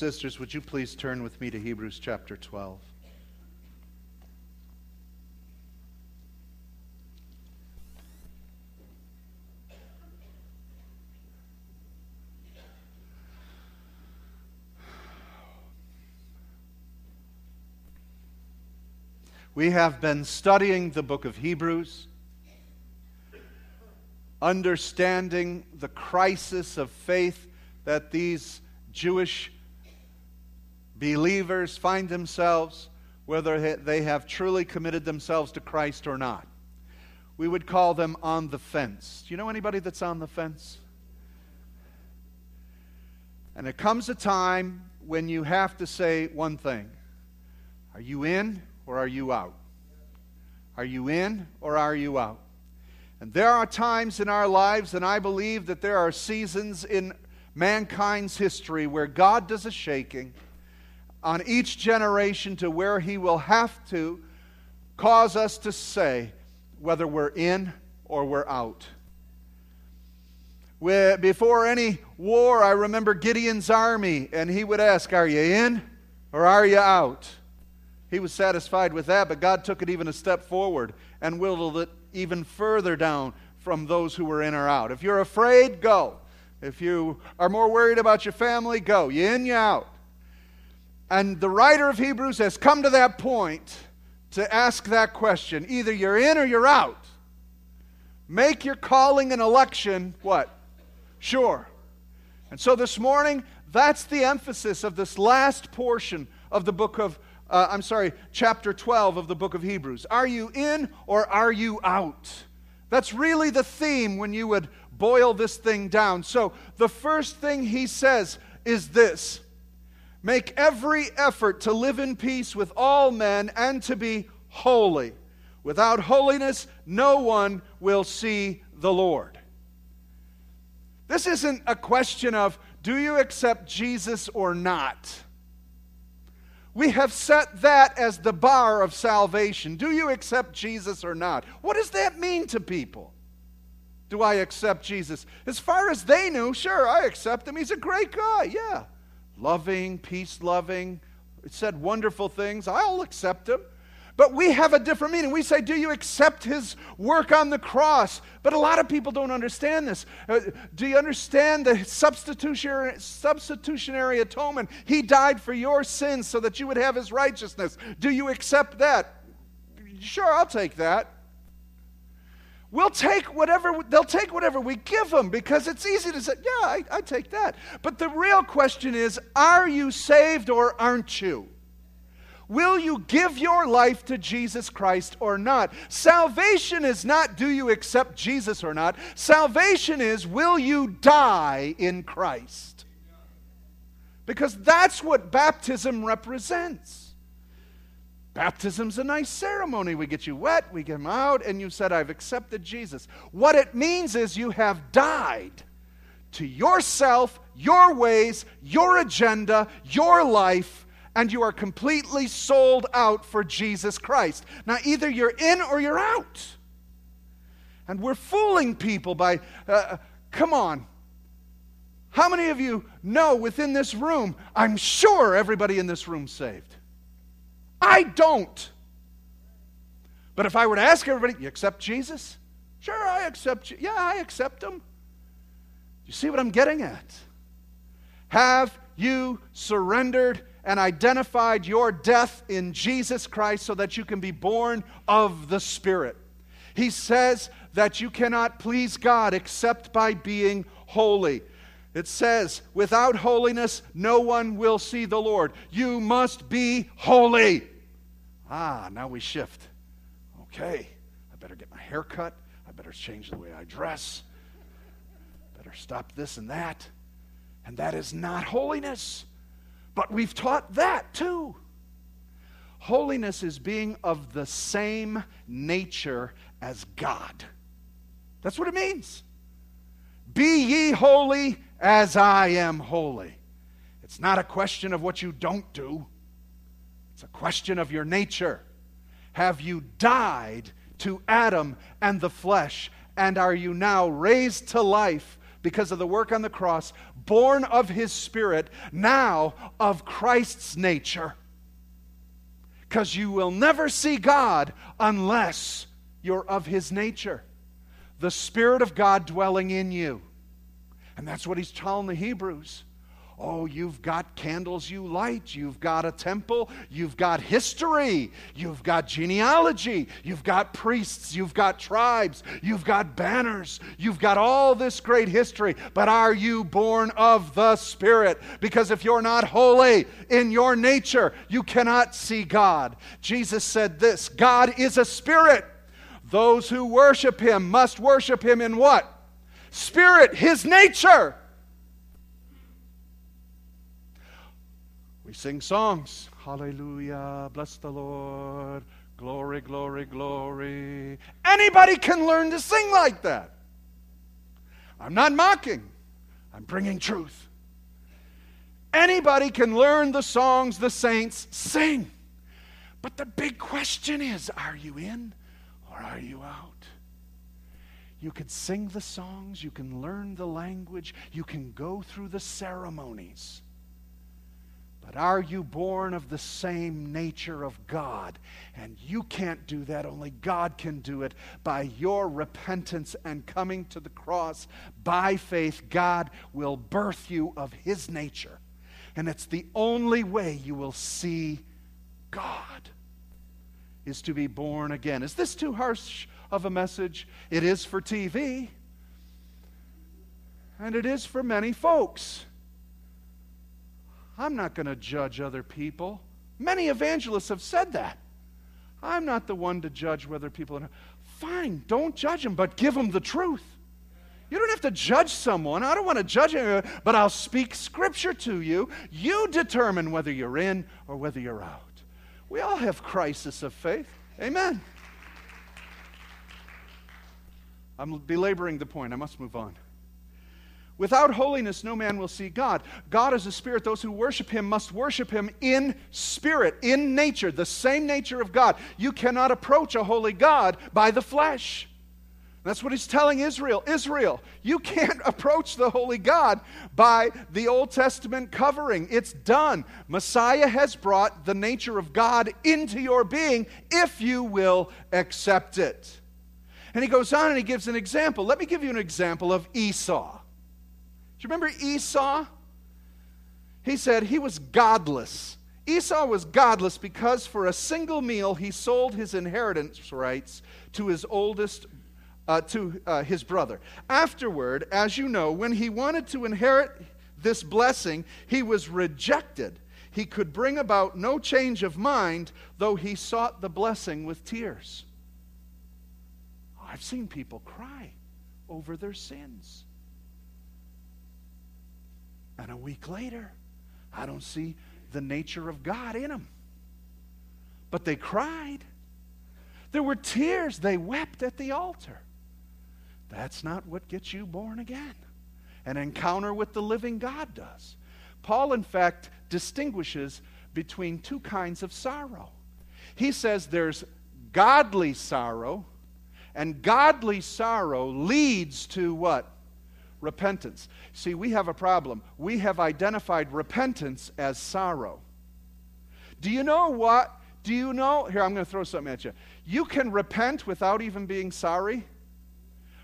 sisters, would you please turn with me to Hebrews chapter 12? We have been studying the book of Hebrews, understanding the crisis of faith that these Jewish believers find themselves, whether they have truly committed themselves to Christ or not. We would call them on the fence. Do you know anybody that's on the fence? And it comes a time when you have to say one thing Are you in or are you out? Are you in or are you out? And there are times in our lives, and I believe that there are seasons in mankind's history where God does a shaking on each generation to where He will have to cause us to say whether we're in or we're out. Before any war, I remember Gideon's army, and he would ask, Are you in or are you out? He was satisfied with that, but God took it even a step forward and whittled it even further down from those who were in or out. If you're afraid, go. If you are more worried about your family, go. You in, you out. And the writer of Hebrews has come to that point to ask that question. Either you're in or you're out. Make your calling and election what? Sure. And so this morning, that's the emphasis of this last portion of the book of, uh, I'm sorry, chapter 12 of the book of Hebrews. Are you in or are you out? That's really the theme when you would boil this thing down. So, the first thing he says is this Make every effort to live in peace with all men and to be holy. Without holiness, no one will see the Lord. This isn't a question of do you accept Jesus or not? We have set that as the bar of salvation. Do you accept Jesus or not? What does that mean to people? do I accept Jesus? As far as they knew, sure, I accept him. He's a great guy, yeah. Loving, peace loving, It said wonderful things. I'll accept him. But we have a different meaning. We say, Do you accept his work on the cross? But a lot of people don't understand this. Uh, do you understand the substitutionary, substitutionary atonement? He died for your sins so that you would have his righteousness. Do you accept that? Sure, I'll take that. We'll take whatever, they'll take whatever we give them because it's easy to say, yeah, I, I take that. But the real question is, are you saved or aren't you? Will you give your life to Jesus Christ or not? Salvation is not do you accept Jesus or not. Salvation is will you die in Christ? Because that's what baptism represents. Baptism's a nice ceremony. We get you wet, we get them out, and you said, I've accepted Jesus. What it means is you have died to yourself, your ways, your agenda, your life, and you are completely sold out for Jesus Christ. Now, either you're in or you're out. And we're fooling people by, uh, come on. How many of you know within this room, I'm sure everybody in this room saved? I don't. But if I were to ask everybody, you accept Jesus? Sure, I accept you. Yeah, I accept him. You see what I'm getting at? Have you surrendered and identified your death in Jesus Christ so that you can be born of the Spirit? He says that you cannot please God except by being holy. It says, without holiness, no one will see the Lord. You must be holy. Ah, now we shift. Okay, I better get my hair cut. I better change the way I dress. Better stop this and that. And that is not holiness. But we've taught that too. Holiness is being of the same nature as God. That's what it means. Be ye holy as I am holy. It's not a question of what you don't do, it's a question of your nature. Have you died to Adam and the flesh? And are you now raised to life because of the work on the cross, born of his spirit, now of Christ's nature. Because you will never see God unless you're of his nature. The Spirit of God dwelling in you. And that's what he's telling the Hebrews. Oh, you've got candles you light. You've got a temple. You've got history. You've got genealogy. You've got priests. You've got tribes. You've got banners. You've got all this great history. But are you born of the Spirit? Because if you're not holy in your nature, you cannot see God. Jesus said this God is a spirit. Those who worship him must worship him in what? Spirit, his nature. We sing songs. Hallelujah. Bless the Lord. Glory, glory, glory. Anybody can learn to sing like that. I'm not mocking, I'm bringing truth. Anybody can learn the songs the saints sing. But the big question is are you in or are you out? You could sing the songs, you can learn the language, you can go through the ceremonies. But are you born of the same nature of God? And you can't do that. Only God can do it by your repentance and coming to the cross. By faith, God will birth you of His nature. And it's the only way you will see God is to be born again. Is this too harsh of a message? It is for TV. And it is for many folks. I'm not going to judge other people. Many evangelists have said that. I'm not the one to judge whether people are. Fine, don't judge them, but give them the truth. You don't have to judge someone. I don't want to judge anyone, but I'll speak scripture to you. You determine whether you're in or whether you're out. We all have crisis of faith. Amen. I'm belaboring the point. I must move on. Without holiness, no man will see God. God is a spirit. Those who worship him must worship him in spirit, in nature, the same nature of God. You cannot approach a holy God by the flesh. That's what he's telling Israel. Israel, you can't approach the holy God by the Old Testament covering. It's done. Messiah has brought the nature of God into your being if you will accept it. And he goes on and he gives an example. Let me give you an example of Esau. Do you remember Esau? He said he was godless. Esau was godless because for a single meal he sold his inheritance rights to his oldest uh, to uh, his brother. Afterward, as you know, when he wanted to inherit this blessing, he was rejected. He could bring about no change of mind, though he sought the blessing with tears. I've seen people cry over their sins. And a week later, I don't see the nature of God in them. But they cried. There were tears. They wept at the altar. That's not what gets you born again. An encounter with the living God does. Paul, in fact, distinguishes between two kinds of sorrow. He says there's godly sorrow, and godly sorrow leads to what? repentance. See, we have a problem. We have identified repentance as sorrow. Do you know what? Do you know? Here, I'm going to throw something at you. You can repent without even being sorry.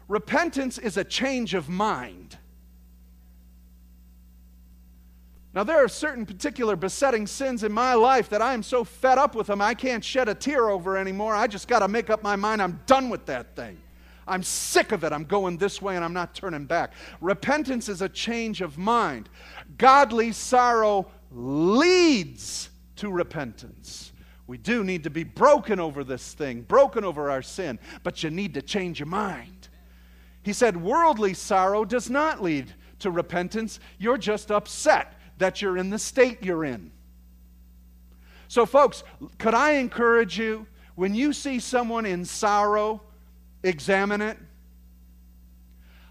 Repentance is a change of mind. Now, there are certain particular besetting sins in my life that I am so fed up with them, I can't shed a tear over anymore. I just got to make up my mind I'm done with that thing. I'm sick of it. I'm going this way and I'm not turning back. Repentance is a change of mind. Godly sorrow leads to repentance. We do need to be broken over this thing, broken over our sin, but you need to change your mind. He said, Worldly sorrow does not lead to repentance. You're just upset that you're in the state you're in. So, folks, could I encourage you when you see someone in sorrow, examine it.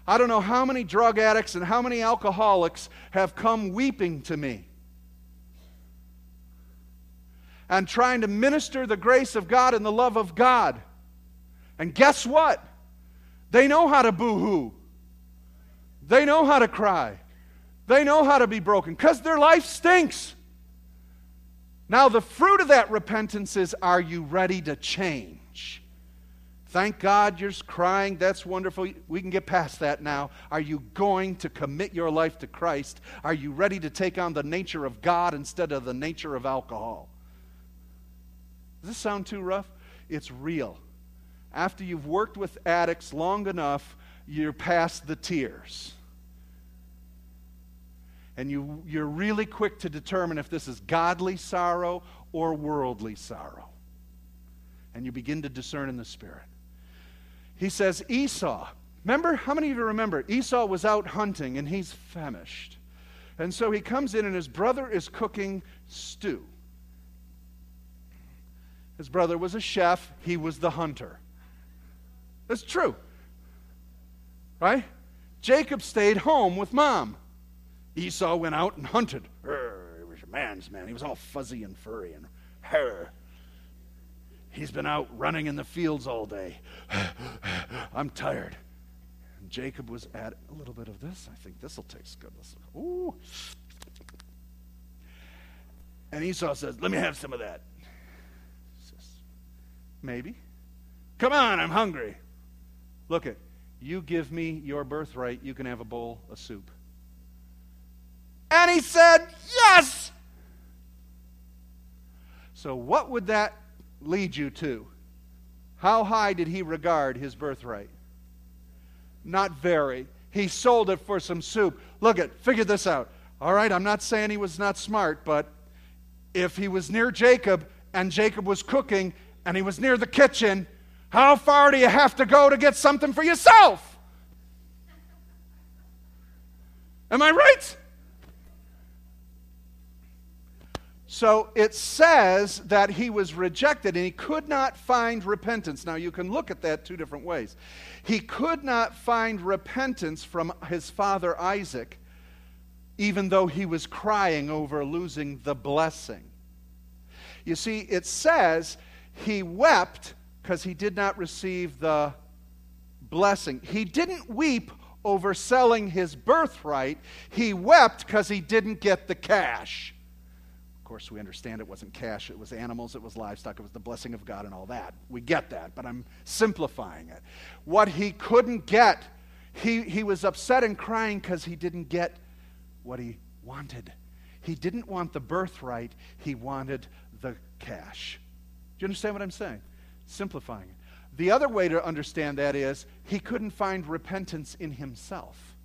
I don't know how many drug addicts and how many alcoholics have come weeping to me and trying to minister the grace of God and the love of God. And guess what? They know how to boo hoo, they know how to cry. They know how to be broken because their life stinks. Now, the fruit of that repentance is are you ready to change? Thank God you're crying. That's wonderful. We can get past that now. Are you going to commit your life to Christ? Are you ready to take on the nature of God instead of the nature of alcohol? Does this sound too rough? It's real. After you've worked with addicts long enough, you're past the tears. And you, you're really quick to determine if this is godly sorrow or worldly sorrow. And you begin to discern in the Spirit. He says, Esau. Remember? How many of you remember? Esau was out hunting and he's famished. And so he comes in and his brother is cooking stew. His brother was a chef, he was the hunter. That's true. Right? Jacob stayed home with mom. Esau went out and hunted. He was a man's man. He was all fuzzy and furry and hair. He's been out running in the fields all day. I'm tired. And Jacob was at a little bit of this. I think this will taste good. This Ooh. And Esau says, Let me have some of that. Says, Maybe. Come on, I'm hungry. Look it. You give me your birthright, you can have a bowl of soup. And he said, Yes! So, what would that lead you to? How high did he regard his birthright? Not very. He sold it for some soup. Look at, figure this out. All right, I'm not saying he was not smart, but if he was near Jacob and Jacob was cooking and he was near the kitchen, how far do you have to go to get something for yourself? Am I right? So it says that he was rejected and he could not find repentance. Now you can look at that two different ways. He could not find repentance from his father Isaac, even though he was crying over losing the blessing. You see, it says he wept because he did not receive the blessing. He didn't weep over selling his birthright, he wept because he didn't get the cash course, we understand it wasn't cash, it was animals, it was livestock, it was the blessing of God and all that. We get that, but I'm simplifying it. What he couldn't get, he, he was upset and crying because he didn't get what he wanted. He didn't want the birthright, he wanted the cash. Do you understand what I'm saying? Simplifying it. The other way to understand that is he couldn't find repentance in himself.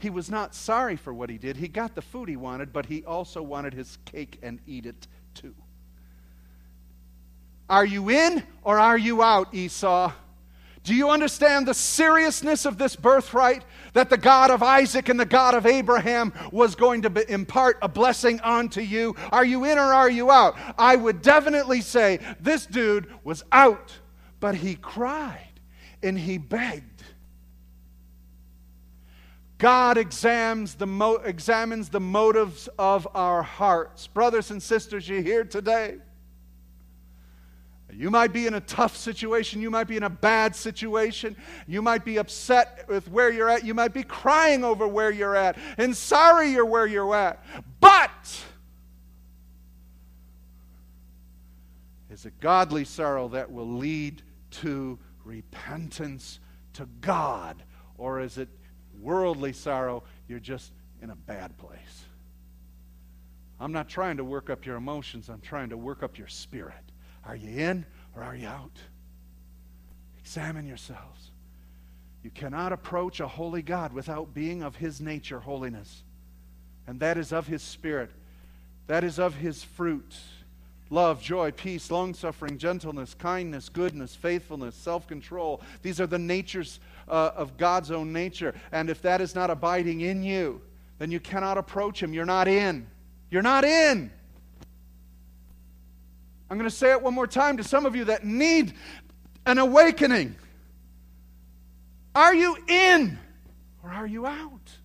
He was not sorry for what he did. He got the food he wanted, but he also wanted his cake and eat it too. Are you in or are you out, Esau? Do you understand the seriousness of this birthright? That the God of Isaac and the God of Abraham was going to be, impart a blessing onto you? Are you in or are you out? I would definitely say this dude was out, but he cried and he begged God examines the, mo- examines the motives of our hearts. Brothers and sisters, you're here today. You might be in a tough situation. You might be in a bad situation. You might be upset with where you're at. You might be crying over where you're at and sorry you're where you're at. But is a godly sorrow that will lead to repentance to God? Or is it worldly sorrow, you're just in a bad place. I'm not trying to work up your emotions, I'm trying to work up your spirit. Are you in or are you out? Examine yourselves. You cannot approach a holy God without being of His nature, holiness. And that is of His Spirit, that is of His fruit love, joy, peace, long suffering, gentleness, kindness, goodness, faithfulness, self control. These are the natures uh, of God's own nature. And if that is not abiding in you, then you cannot approach Him. You're not in. You're not in. I'm going to say it one more time to some of you that need an awakening. Are you in or are you out?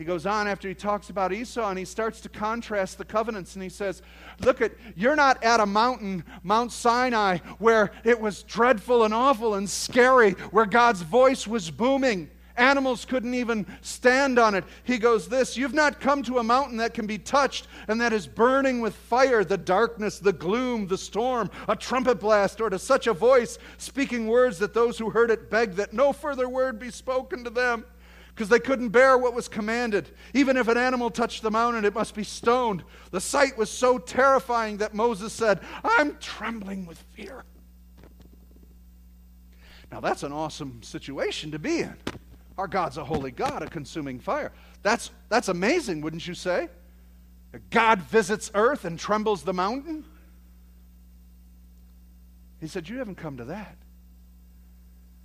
He goes on after he talks about Esau and he starts to contrast the covenants and he says, Look at, you're not at a mountain, Mount Sinai, where it was dreadful and awful and scary, where God's voice was booming Animals couldn't even stand on it. He goes, This, you've not come to a mountain that can be touched and that is burning with fire, the darkness, the gloom, the storm, a trumpet blast, or to such a voice speaking words that those who heard it begged that no further word be spoken to them because they couldn't bear what was commanded. Even if an animal touched the mountain, it must be stoned. The sight was so terrifying that Moses said, I'm trembling with fear. Now, that's an awesome situation to be in. Our God's a holy God, a consuming fire. That's, that's amazing, wouldn't you say? God visits earth and trembles the mountain. He said, You haven't come to that.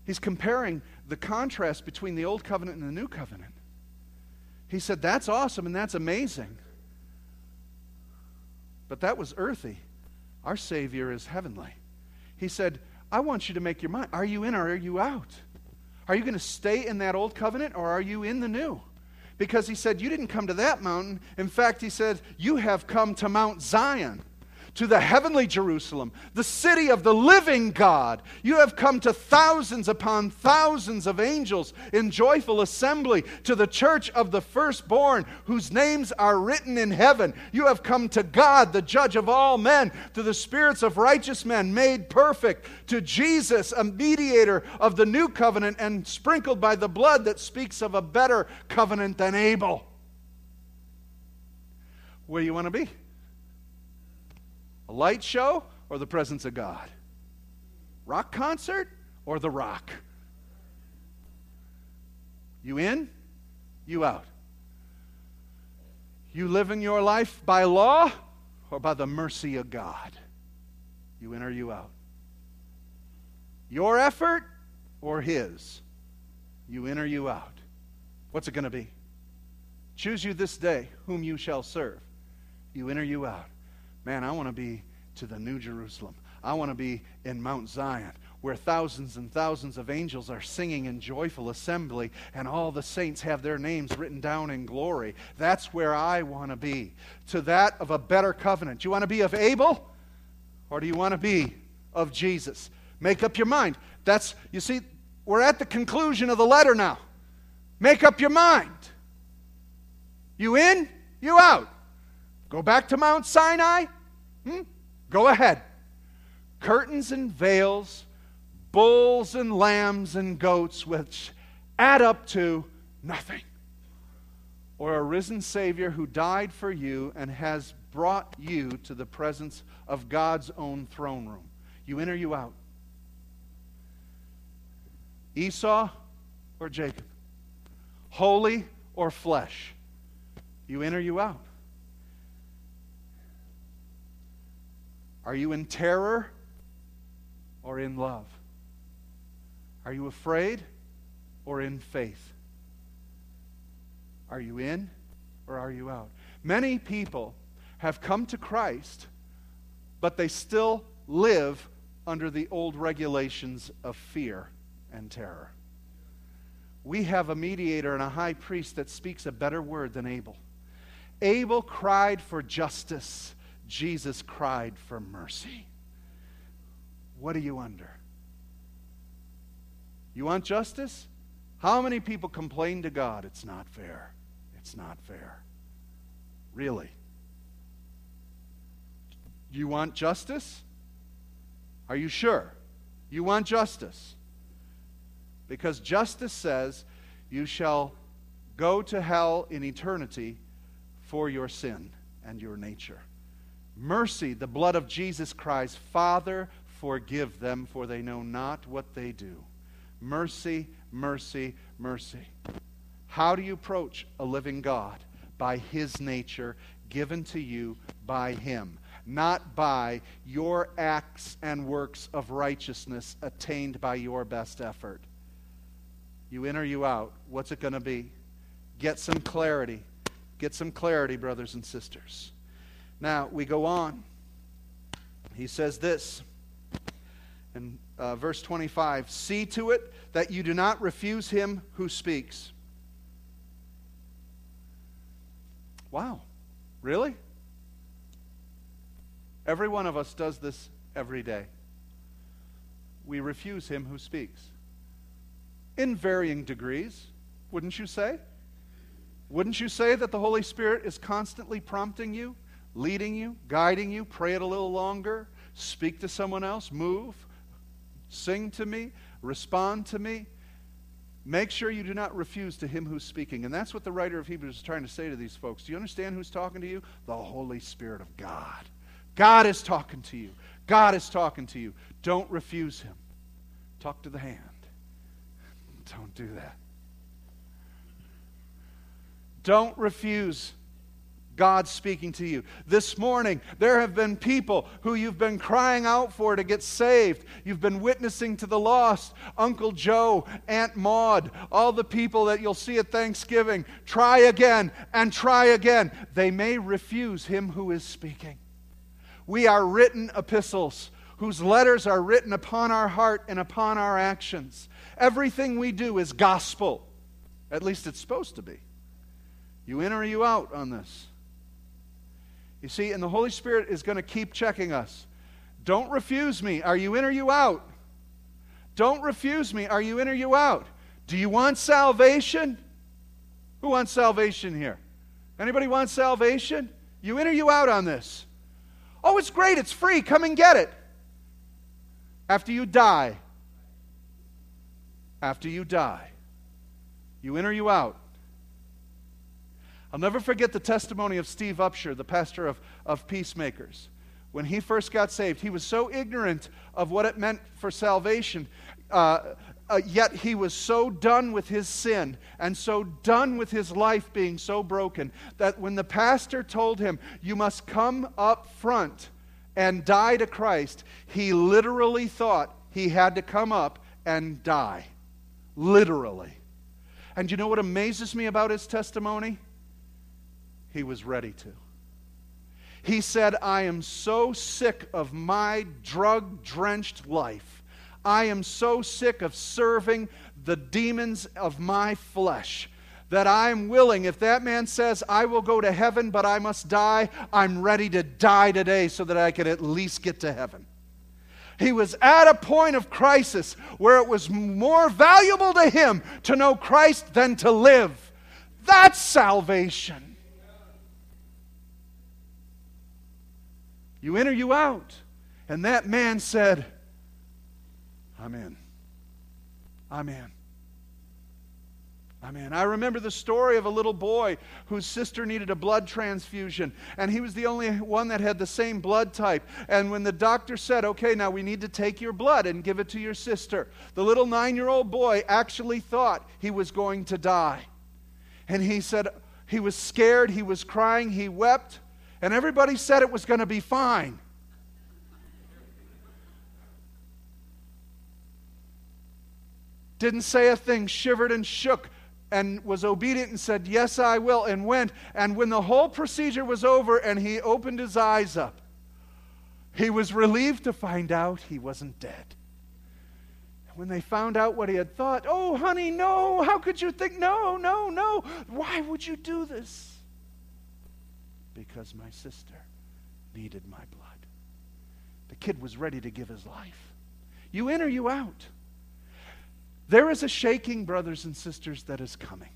He's comparing the contrast between the old covenant and the new covenant. He said, That's awesome and that's amazing. But that was earthy. Our Savior is heavenly. He said, I want you to make your mind. Are you in or are you out? Are you going to stay in that old covenant or are you in the new? Because he said, You didn't come to that mountain. In fact, he said, You have come to Mount Zion to the heavenly Jerusalem, the city of the living God. You have come to thousands upon thousands of angels in joyful assembly, to the church of the firstborn, whose names are written in heaven. You have come to God, the judge of all men, to the spirits of righteous men made perfect, to Jesus, a mediator of the new covenant and sprinkled by the blood that speaks of a better covenant than Abel. Where do you want to be? A light show or the presence of God? Rock concert or the rock? You in? You out? You living your life by law or by the mercy of God? You in or you out? Your effort or His? You in or you out? What's it going to be? Choose you this day whom you shall serve. You in or you out? Man, I want to be to the New Jerusalem. I want to be in Mount Zion, where thousands and thousands of angels are singing in joyful assembly, and all the saints have their names written down in glory. That's where I want to be. To that of a better covenant. Do you want to be of Abel, or do you want to be of Jesus? Make up your mind. That's, you see, we're at the conclusion of the letter now. Make up your mind. You in? You out? Go back to Mount Sinai? Hmm? Go ahead. Curtains and veils, bulls and lambs and goats, which add up to nothing. Or a risen Savior who died for you and has brought you to the presence of God's own throne room. You or you out? Esau or Jacob? Holy or flesh? You or you out? Are you in terror or in love? Are you afraid or in faith? Are you in or are you out? Many people have come to Christ, but they still live under the old regulations of fear and terror. We have a mediator and a high priest that speaks a better word than Abel. Abel cried for justice Jesus cried for mercy. What are you under? You want justice? How many people complain to God? It's not fair. It's not fair. Really? You want justice? Are you sure? You want justice? Because justice says you shall go to hell in eternity for your sin and your nature. Mercy, the blood of Jesus cries, Father, forgive them, for they know not what they do. Mercy, mercy, mercy. How do you approach a living God? By His nature, given to you by Him, not by your acts and works of righteousness attained by your best effort. You in or you out? What's it going to be? Get some clarity. Get some clarity, brothers and sisters. Now, we go on. He says this in uh, verse 25 See to it that you do not refuse him who speaks. Wow. Really? Every one of us does this every day. We refuse him who speaks in varying degrees. Wouldn't you say? Wouldn't you say that the Holy Spirit is constantly prompting you, leading you, guiding you? Pray it a little longer, speak to someone else, move, sing to me, respond to me. Make sure you do not refuse to him who's speaking. And that's what the writer of Hebrews is trying to say to these folks. Do you understand who's talking to you? The Holy Spirit of God. God is talking to you. God is talking to you. Don't refuse him. Talk to the hand. Don't do that. Don't refuse God speaking to you. This morning, there have been people who you've been crying out for to get saved. You've been witnessing to the lost. Uncle Joe, Aunt Maud, all the people that you'll see at Thanksgiving. Try again and try again. They may refuse him who is speaking. We are written epistles whose letters are written upon our heart and upon our actions. Everything we do is gospel. At least it's supposed to be. You in or you out on this? You see, and the Holy Spirit is going to keep checking us. Don't refuse me. Are you in or you out? Don't refuse me. Are you in or you out? Do you want salvation? Who wants salvation here? Anybody want salvation? You in or you out on this? Oh, it's great. It's free. Come and get it. After you die. After you die. You in or you out? I'll never forget the testimony of Steve Upshur, the pastor of, of Peacemakers. When he first got saved, he was so ignorant of what it meant for salvation, uh, uh, yet he was so done with his sin and so done with his life being so broken that when the pastor told him, You must come up front and die to Christ, he literally thought he had to come up and die. Literally. And you know what amazes me about his testimony? He was ready to. He said, I am so sick of my drug drenched life. I am so sick of serving the demons of my flesh that I'm willing, if that man says, I will go to heaven, but I must die, I'm ready to die today so that I can at least get to heaven. He was at a point of crisis where it was more valuable to him to know Christ than to live. That's salvation. You in or you out? And that man said, I'm in. I'm in. I'm in. I remember the story of a little boy whose sister needed a blood transfusion, and he was the only one that had the same blood type. And when the doctor said, Okay, now we need to take your blood and give it to your sister, the little nine year old boy actually thought he was going to die. And he said, He was scared, he was crying, he wept and everybody said it was going to be fine. Didn't say a thing, shivered and shook, and was obedient and said, Yes, I will, and went. And when the whole procedure was over and he opened his eyes up, he was relieved to find out he wasn't dead. And when they found out what he had thought, oh, honey, no, how could you think? No, no, no. Why would you do this? Because my sister needed my blood. The kid was ready to give his life. You in or you out? There is a shaking, brothers and sisters, that is coming.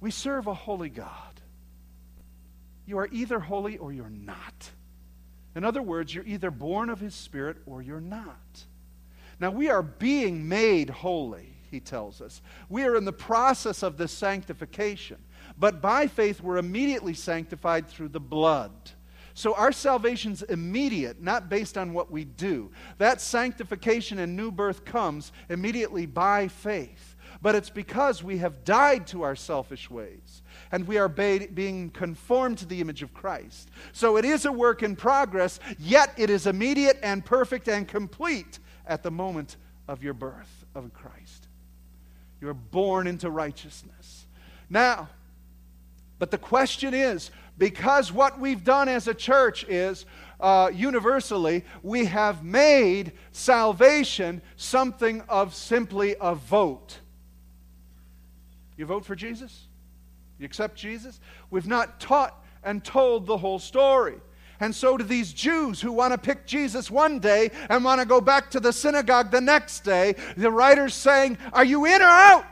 We serve a holy God. You are either holy or you're not. In other words, you're either born of His Spirit or you're not. Now, we are being made holy, he tells us. We are in the process of this sanctification. But by faith, we're immediately sanctified through the blood. So our salvation's immediate, not based on what we do. That sanctification and new birth comes immediately by faith. But it's because we have died to our selfish ways and we are being conformed to the image of Christ. So it is a work in progress, yet it is immediate and perfect and complete at the moment of your birth of Christ. You're born into righteousness. Now, but the question is because what we've done as a church is uh, universally, we have made salvation something of simply a vote. You vote for Jesus? You accept Jesus? We've not taught and told the whole story. And so do these Jews who want to pick Jesus one day and want to go back to the synagogue the next day. The writer's saying, Are you in or out?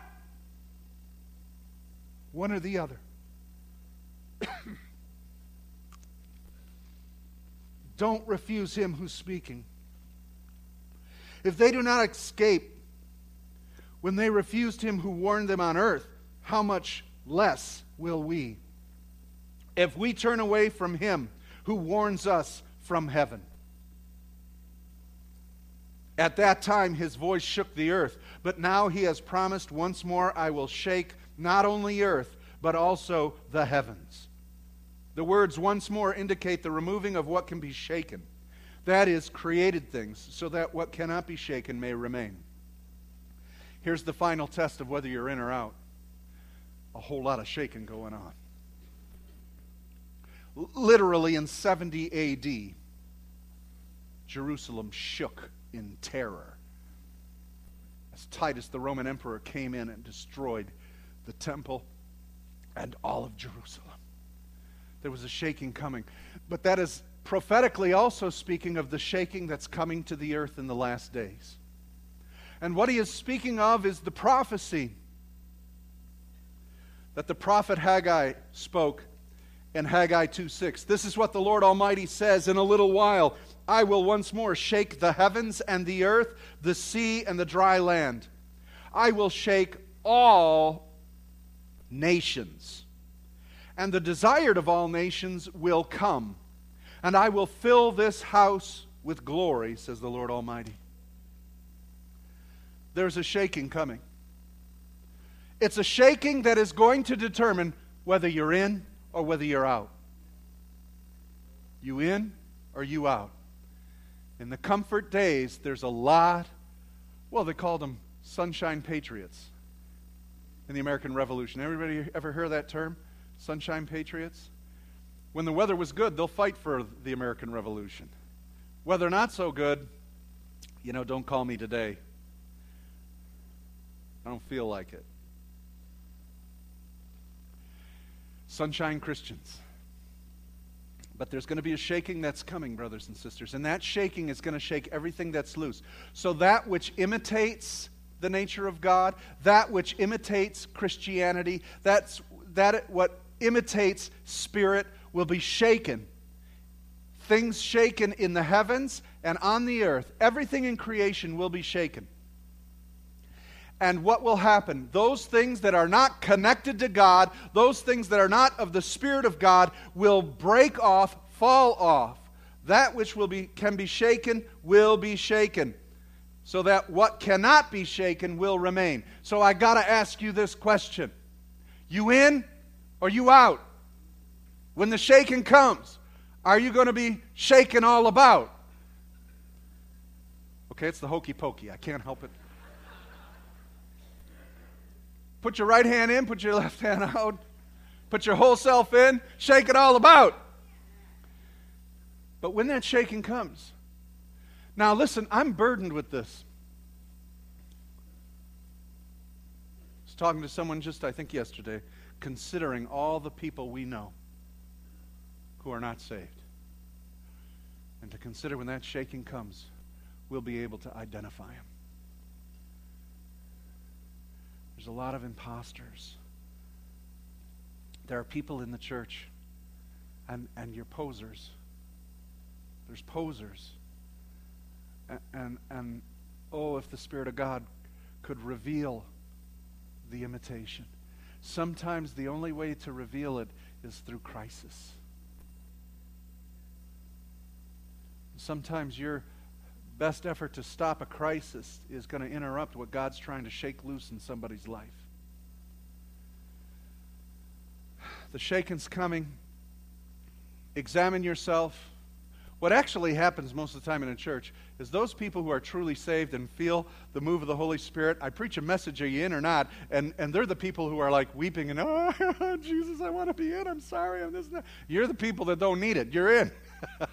One or the other. Don't refuse him who's speaking. If they do not escape when they refused him who warned them on earth, how much less will we? If we turn away from him who warns us from heaven. At that time, his voice shook the earth, but now he has promised once more, I will shake not only earth, but also the heavens. The words once more indicate the removing of what can be shaken. That is, created things, so that what cannot be shaken may remain. Here's the final test of whether you're in or out a whole lot of shaking going on. Literally in 70 AD, Jerusalem shook in terror as Titus, the Roman emperor, came in and destroyed the temple and all of Jerusalem. There was a shaking coming. But that is prophetically also speaking of the shaking that's coming to the earth in the last days. And what he is speaking of is the prophecy that the prophet Haggai spoke in Haggai 2:6. This is what the Lord Almighty says, in a little while I will once more shake the heavens and the earth, the sea and the dry land. I will shake all nations. And the desired of all nations will come. And I will fill this house with glory, says the Lord Almighty. There's a shaking coming. It's a shaking that is going to determine whether you're in or whether you're out. You in or you out? In the comfort days, there's a lot, well, they called them sunshine patriots in the American Revolution. Everybody ever hear that term? Sunshine patriots? When the weather was good, they'll fight for the American Revolution. Weather not so good, you know, don't call me today. I don't feel like it. Sunshine Christians. But there's going to be a shaking that's coming, brothers and sisters. And that shaking is going to shake everything that's loose. So that which imitates the nature of God, that which imitates Christianity, that's that what imitates spirit will be shaken. Things shaken in the heavens and on the earth. Everything in creation will be shaken. And what will happen? Those things that are not connected to God, those things that are not of the Spirit of God, will break off, fall off. That which will be, can be shaken will be shaken, so that what cannot be shaken will remain. So I got to ask you this question You in or you out? When the shaking comes, are you going to be shaken all about? Okay, it's the hokey pokey. I can't help it. Put your right hand in, put your left hand out, put your whole self in, shake it all about. But when that shaking comes, now listen, I'm burdened with this. I was talking to someone just, I think, yesterday, considering all the people we know who are not saved. And to consider when that shaking comes, we'll be able to identify them. There's a lot of imposters. There are people in the church, and, and you're posers. There's posers. And, and, and oh, if the Spirit of God could reveal the imitation. Sometimes the only way to reveal it is through crisis. Sometimes you're best effort to stop a crisis is going to interrupt what God's trying to shake loose in somebody's life. The shaking's coming. Examine yourself. What actually happens most of the time in a church is those people who are truly saved and feel the move of the Holy Spirit. I preach a message, are you in or not? And, and they're the people who are like weeping and, oh, Jesus, I want to be in. I'm sorry. I'm this and that. You're the people that don't need it. You're in.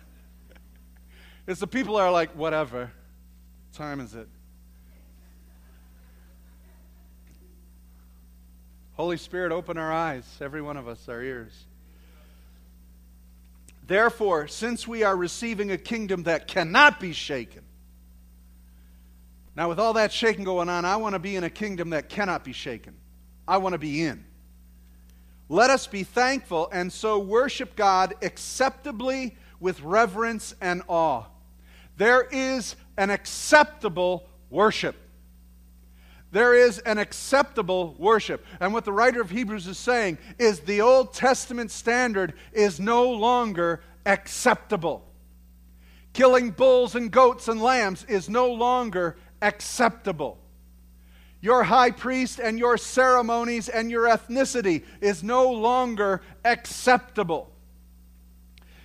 It's the people that are like, whatever. What time is it? Holy Spirit, open our eyes, every one of us, our ears. Therefore, since we are receiving a kingdom that cannot be shaken, now with all that shaking going on, I want to be in a kingdom that cannot be shaken. I want to be in. Let us be thankful and so worship God acceptably with reverence and awe. There is an acceptable worship. There is an acceptable worship. And what the writer of Hebrews is saying is the Old Testament standard is no longer acceptable. Killing bulls and goats and lambs is no longer acceptable. Your high priest and your ceremonies and your ethnicity is no longer acceptable.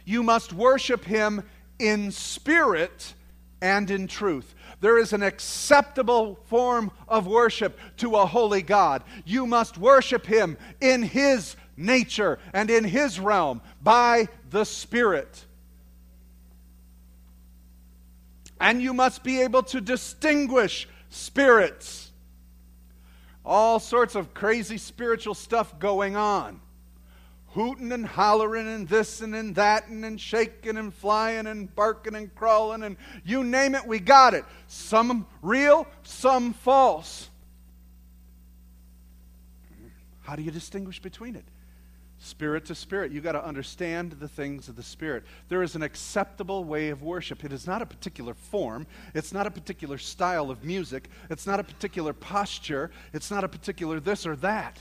You must worship him in spirit and in truth. There is an acceptable form of worship to a holy God. You must worship him in his nature and in his realm by the Spirit. And you must be able to distinguish spirits. All sorts of crazy spiritual stuff going on hooting and hollering and this and, and that and, and shaking and flying and barking and crawling and you name it, we got it. Some real, some false. How do you distinguish between it? Spirit to spirit. You've got to understand the things of the Spirit. There is an acceptable way of worship. It is not a particular form, it's not a particular style of music, it's not a particular posture, it's not a particular this or that.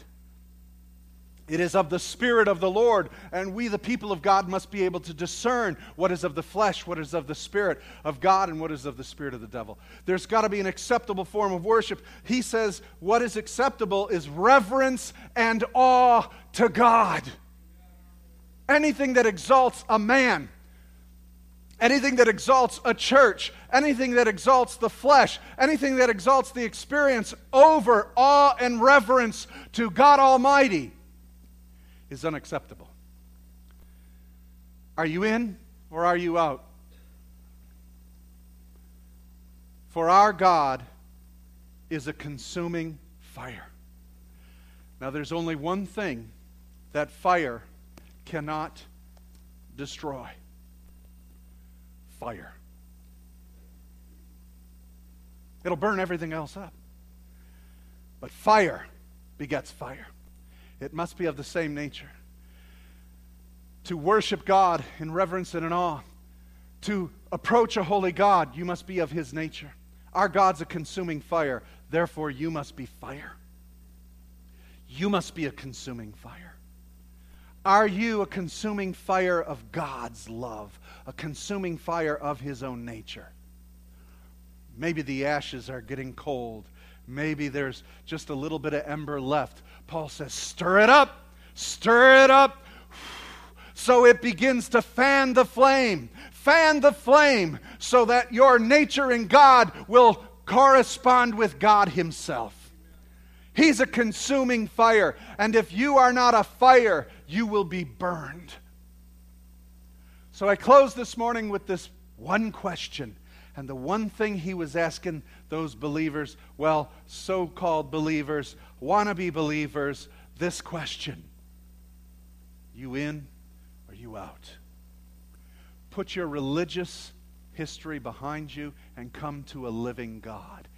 It is of the Spirit of the Lord, and we, the people of God, must be able to discern what is of the flesh, what is of the Spirit of God, and what is of the Spirit of the devil. There's got to be an acceptable form of worship. He says what is acceptable is reverence and awe to God. Anything that exalts a man, anything that exalts a church, anything that exalts the flesh, anything that exalts the experience over awe and reverence to God Almighty is unacceptable. Are you in or are you out? For our God is a consuming fire. Now, there's only one thing that fire cannot destroy fire. It'll burn everything else up. But fire begets fire. It must be of the same nature. To worship God in reverence and in awe, to approach a holy God, you must be of His nature. Our God's a consuming fire, therefore, you must be fire. You must be a consuming fire. Are you a consuming fire of God's love, a consuming fire of His own nature? Maybe the ashes are getting cold. Maybe there's just a little bit of ember left. Paul says, stir it up, stir it up. So it begins to fan the flame. Fan the flame so that your nature in God will correspond with God Himself. He's a consuming fire. And if you are not a fire, you will be burned. So I close this morning with this one question. And the one thing he was asking those believers, well, so called believers, wannabe believers, this question You in or you out? Put your religious history behind you and come to a living God.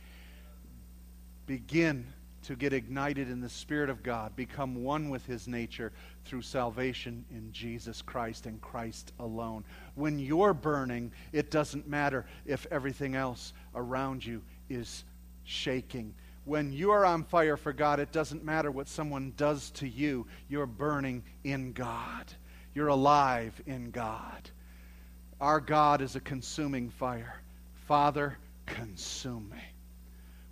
Begin to get ignited in the Spirit of God, become one with His nature through salvation in Jesus Christ and Christ alone. When you're burning, it doesn't matter if everything else around you is shaking. When you are on fire for God, it doesn't matter what someone does to you. You're burning in God, you're alive in God. Our God is a consuming fire. Father, consume me.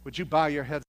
Would you bow your heads?